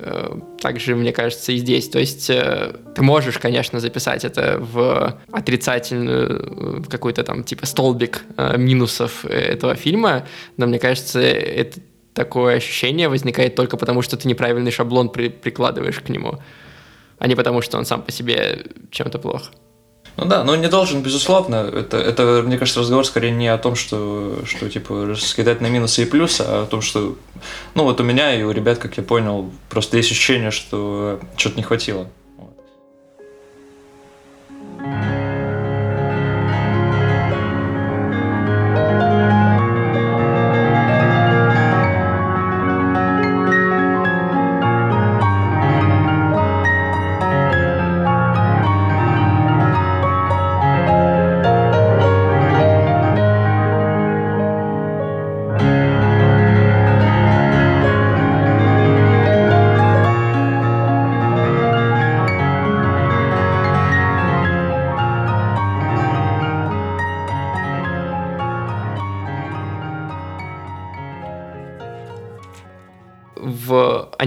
Э, также, мне кажется, и здесь. То есть э, ты можешь, конечно, записать это в отрицательную, в какой-то там типа столбик э, минусов этого фильма, но мне кажется, это такое ощущение возникает только потому, что ты неправильный шаблон при прикладываешь к нему, а не потому, что он сам по себе чем-то плох. Ну да, но не должен, безусловно. Это, это, мне кажется, разговор скорее не о том, что, что типа, раскидать на минусы и плюсы, а о том, что, ну вот у меня и у ребят, как я понял, просто есть ощущение, что что-то не хватило.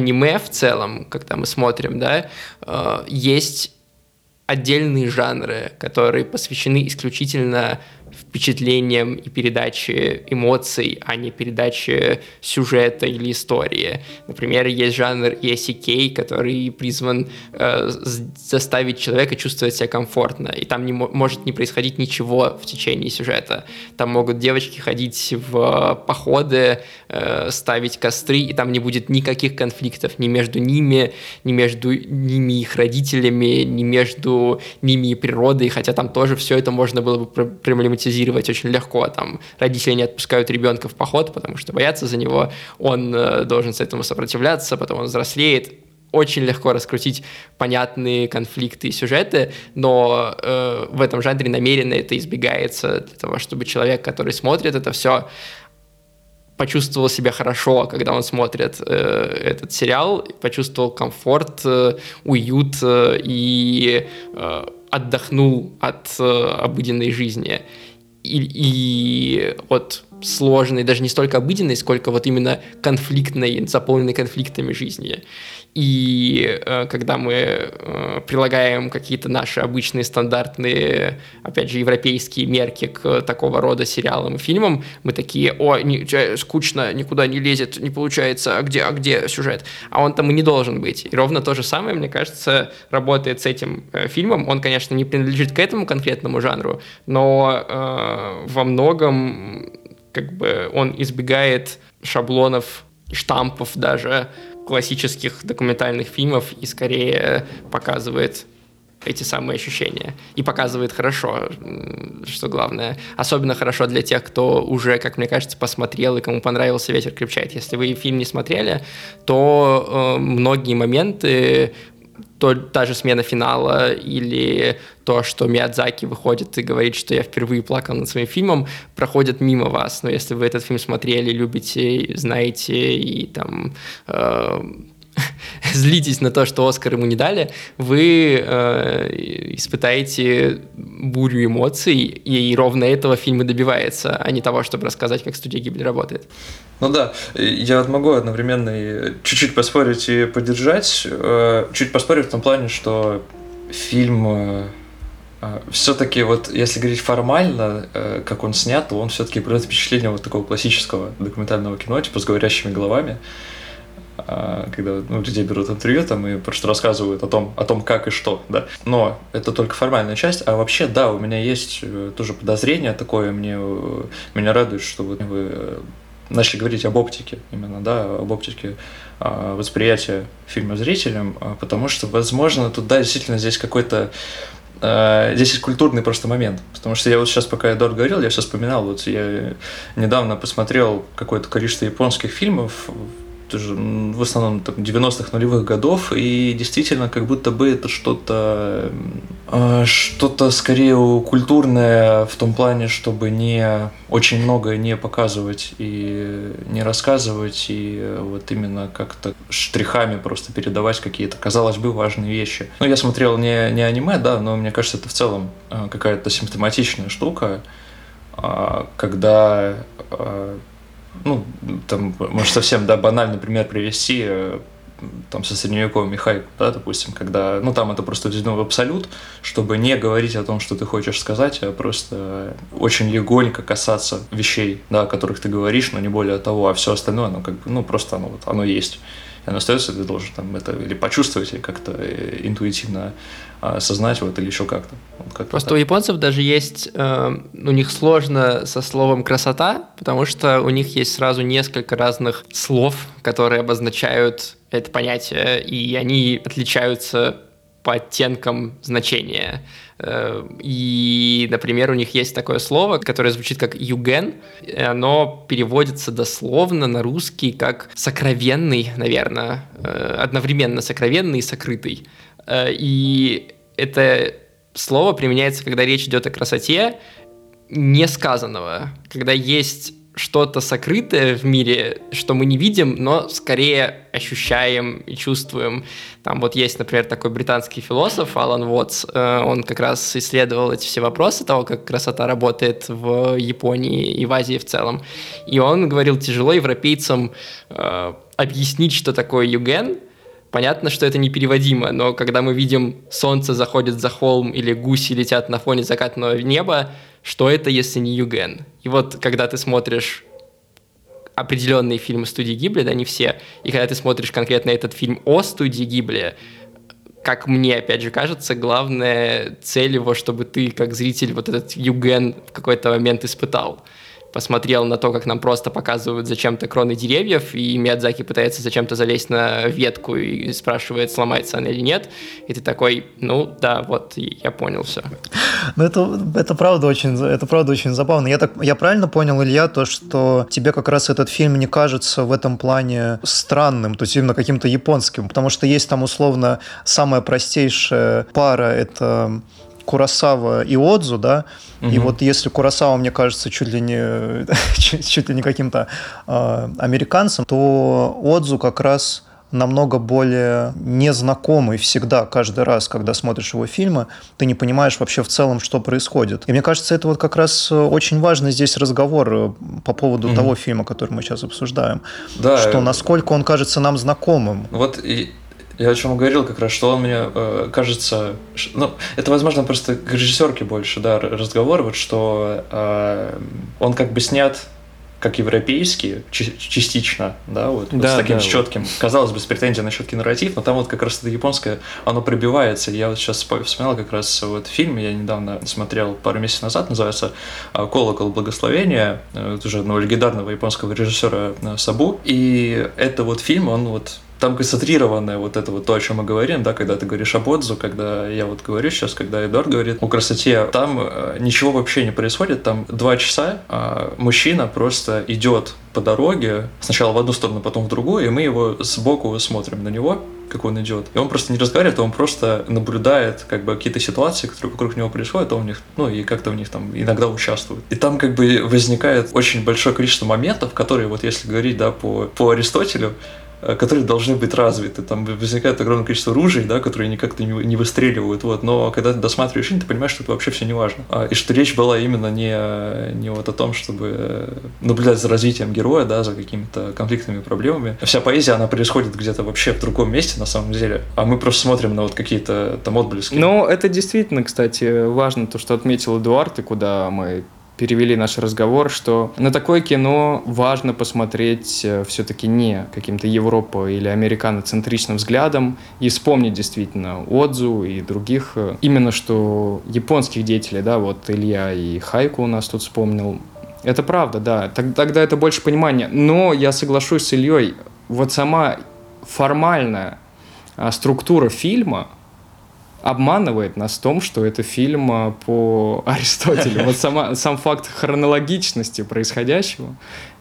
Аниме в целом, когда мы смотрим, да, э, есть отдельные жанры, которые посвящены исключительно впечатлением и передачи эмоций, а не передачи сюжета или истории. Например, есть жанр ESK, который призван э, заставить человека чувствовать себя комфортно, и там не может не происходить ничего в течение сюжета. Там могут девочки ходить в походы, э, ставить костры, и там не будет никаких конфликтов ни между ними, ни между ними их родителями, ни между ними и природой, хотя там тоже все это можно было бы проблематизировать очень легко. Там родители не отпускают ребенка в поход, потому что боятся за него, он э, должен с этому сопротивляться, потом он взрослеет, очень легко раскрутить понятные конфликты и сюжеты, но э, в этом жанре намеренно это избегается для того, чтобы человек, который смотрит это все, почувствовал себя хорошо, когда он смотрит э, этот сериал, почувствовал комфорт, э, уют э, и э, отдохнул от э, обыденной жизни. И, и от сложной, даже не столько обыденной, сколько вот именно конфликтной, заполненной конфликтами жизни. И э, когда мы э, прилагаем какие-то наши обычные стандартные, опять же, европейские мерки к такого рода сериалам и фильмам, мы такие, о, не, скучно, никуда не лезет, не получается, а где, а где сюжет? А он там и не должен быть. И ровно то же самое, мне кажется, работает с этим э, фильмом. Он, конечно, не принадлежит к этому конкретному жанру, но э, во многом как бы он избегает шаблонов, штампов даже, классических документальных фильмов и скорее показывает эти самые ощущения. И показывает хорошо, что главное. Особенно хорошо для тех, кто уже, как мне кажется, посмотрел и кому понравился «Ветер крепчает». Если вы фильм не смотрели, то э, многие моменты то, та же смена финала или то, что Миядзаки выходит и говорит, что я впервые плакал над своим фильмом, проходят мимо вас. Но если вы этот фильм смотрели, любите, знаете и там э, <laughs> злитесь на то, что Оскар ему не дали, вы э, испытаете бурю эмоций, и ровно этого фильм и добивается, а не того, чтобы рассказать, как студия Гибли работает. Ну да, я могу одновременно чуть-чуть поспорить и поддержать. Э, чуть поспорить в том плане, что фильм э, э, все-таки вот, если говорить формально, как он снят, то он все-таки производит впечатление вот такого классического документального кино, типа с говорящими головами. Когда ну, людей берут интервью там и просто рассказывают о том, о том, как и что, да. Но это только формальная часть, а вообще, да, у меня есть тоже подозрение такое, мне, меня радует, что вот вы начали говорить об оптике, именно, да, об оптике а, восприятия фильма зрителям, а, потому что, возможно, тут, да, действительно здесь какой-то Здесь есть культурный просто момент. Потому что я вот сейчас, пока Эдуард говорил, я сейчас вспоминал, вот я недавно посмотрел какое-то количество японских фильмов в основном там, 90-х нулевых годов, и действительно как будто бы это что-то э, что-то скорее культурное в том плане, чтобы не очень многое не показывать и не рассказывать, и вот именно как-то штрихами просто передавать какие-то, казалось бы, важные вещи. Ну, я смотрел не, не аниме, да, но мне кажется, это в целом э, какая-то симптоматичная штука, э, когда ну, там, может, совсем, да, банальный пример привести, э, там, со средневековым Михай, да, допустим, когда, ну, там это просто введено в абсолют, чтобы не говорить о том, что ты хочешь сказать, а просто очень легонько касаться вещей, да, о которых ты говоришь, но не более того, а все остальное, оно как бы, ну, просто оно, вот, оно есть. И оно остается, ты должен там это или почувствовать, или как-то э, интуитивно осознать вот или еще как-то. Вот как Просто так. у японцев даже есть, э, у них сложно со словом красота, потому что у них есть сразу несколько разных слов, которые обозначают это понятие, и они отличаются по оттенкам значения. Э, и, например, у них есть такое слово, которое звучит как «юген», оно переводится дословно на русский как «сокровенный», наверное, э, одновременно «сокровенный» и «сокрытый». Э, и это слово применяется, когда речь идет о красоте несказанного, когда есть что-то сокрытое в мире, что мы не видим, но скорее ощущаем и чувствуем. Там вот есть, например, такой британский философ Алан Уотс, э, он как раз исследовал эти все вопросы того, как красота работает в Японии и в Азии в целом. И он говорил, тяжело европейцам э, объяснить, что такое юген, Понятно, что это непереводимо, но когда мы видим солнце заходит за холм или гуси летят на фоне закатного неба, что это, если не Юген? И вот когда ты смотришь определенные фильмы студии Гибли, да, не все, и когда ты смотришь конкретно этот фильм о студии Гибли, как мне, опять же, кажется, главная цель его, чтобы ты, как зритель, вот этот Юген в какой-то момент испытал посмотрел на то, как нам просто показывают зачем-то кроны деревьев, и Миядзаки пытается зачем-то залезть на ветку и спрашивает, сломается она или нет, и ты такой, ну да, вот, я понял все. Ну это, это правда очень, это правда очень забавно. Я, так, я правильно понял, Илья, то, что тебе как раз этот фильм не кажется в этом плане странным, то есть именно каким-то японским, потому что есть там условно самая простейшая пара, это Курасава и Отзу, да, угу. и вот если Курасава, мне кажется, чуть ли не, <laughs> чуть, чуть ли не каким-то э, американцем, то Отзу как раз намного более незнакомый всегда, каждый раз, когда смотришь его фильмы, ты не понимаешь вообще в целом, что происходит. И мне кажется, это вот как раз очень важный здесь разговор э, по поводу угу. того фильма, который мы сейчас обсуждаем. Да, что насколько он кажется нам знакомым. Вот и я о чем говорил как раз, что он мне э, кажется, ну, это, возможно, просто к режиссерке больше, да, разговор, вот что э, он как бы снят как европейский, частично, да, вот, да, вот с таким да, четким, вот. казалось бы, с претензией на четкий нарратив, но там вот как раз это японское, оно пробивается. Я вот сейчас вспоминал как раз вот фильм, я недавно смотрел пару месяцев назад, называется э, «Колокол благословения», это уже одного легендарного японского режиссера э, Сабу, и это вот фильм, он вот там концентрированное вот это вот то, о чем мы говорим, да, когда ты говоришь об отзыве, когда я вот говорю сейчас, когда Эдуард говорит о красоте, там э, ничего вообще не происходит, там два часа а мужчина просто идет по дороге, сначала в одну сторону, потом в другую, и мы его сбоку смотрим на него, как он идет. И он просто не разговаривает, он просто наблюдает как бы какие-то ситуации, которые вокруг него происходят, а он них, ну и как-то в них там иногда участвует. И там как бы возникает очень большое количество моментов, которые вот если говорить, да, по, по Аристотелю, Э, которые должны быть развиты. Там возникает огромное количество ружей, да, которые никак не, не выстреливают. Вот. Но когда ты досматриваешь фильм, ты понимаешь, что это вообще все не важно. А, и что речь была именно не, не вот о том, чтобы э, наблюдать за развитием героя, да, за какими-то конфликтными проблемами. Вся поэзия, она происходит где-то вообще в другом месте, на самом деле. А мы просто смотрим на вот какие-то там отблески. Ну, это действительно, кстати, важно, то, что отметил Эдуард, и куда мы перевели наш разговор, что на такое кино важно посмотреть э, все-таки не каким-то Европа или американоцентричным взглядом и вспомнить действительно Отзу и других, э, именно что японских деятелей, да, вот Илья и Хайку у нас тут вспомнил, это правда, да. Тогда это больше понимания. Но я соглашусь с Ильей, вот сама формальная а, структура фильма, обманывает нас в том, что это фильм а, по <laughs> Аристотелю. Вот сама, сам факт хронологичности происходящего,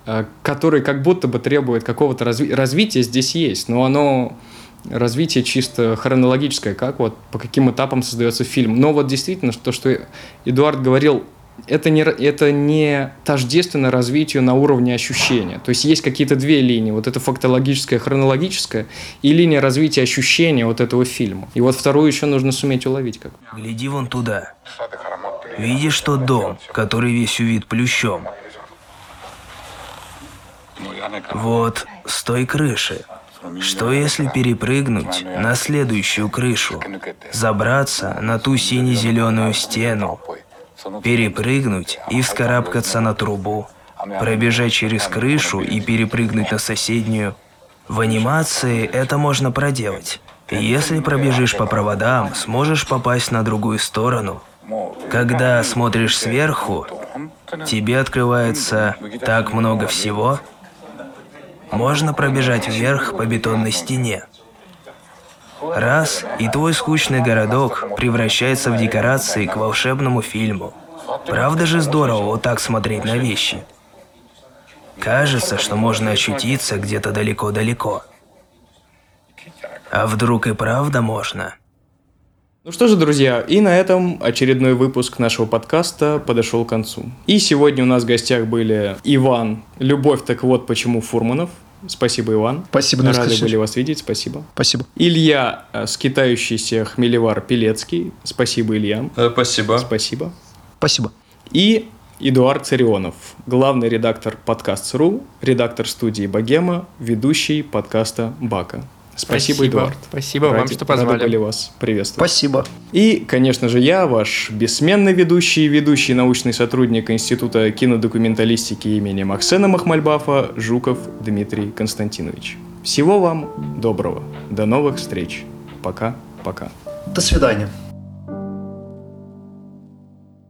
а, который как будто бы требует какого-то разви- развития, здесь есть, но оно развитие чисто хронологическое, как вот по каким этапам создается фильм. Но вот действительно, то, что Эдуард говорил это не, это не тождественно развитию на уровне ощущения. То есть есть какие-то две линии. Вот это фактологическая, хронологическая, и линия развития ощущения вот этого фильма. И вот вторую еще нужно суметь уловить как. Гляди вон туда. Видишь тот дом, который весь увид плющом? Вот с той крыши. Что если перепрыгнуть на следующую крышу, забраться на ту сине-зеленую стену, перепрыгнуть и вскарабкаться на трубу, пробежать через крышу и перепрыгнуть на соседнюю. В анимации это можно проделать. Если пробежишь по проводам, сможешь попасть на другую сторону. Когда смотришь сверху, тебе открывается так много всего. Можно пробежать вверх по бетонной стене. Раз, и твой скучный городок превращается в декорации к волшебному фильму. Правда же здорово вот так смотреть на вещи? Кажется, что можно ощутиться где-то далеко-далеко. А вдруг и правда можно? Ну что же, друзья, и на этом очередной выпуск нашего подкаста подошел к концу. И сегодня у нас в гостях были Иван, Любовь, так вот почему Фурманов, Спасибо, Иван. Спасибо, Рады скачать. были вас видеть, спасибо. Спасибо. Илья, э, скитающийся хмелевар Пелецкий. Спасибо, Илья. Э, спасибо. Спасибо. Спасибо. И Эдуард Царионов, главный редактор подкаст.ру, редактор студии «Богема», ведущий подкаста «Бака». Спасибо, Эдуард. Спасибо вам, Ради- что рады позвали. были вас приветствовать. Спасибо. И, конечно же, я, ваш бессменный ведущий, ведущий научный сотрудник Института кинодокументалистики имени Максена Махмальбафа Жуков Дмитрий Константинович. Всего вам доброго. До новых встреч. Пока-пока. До свидания.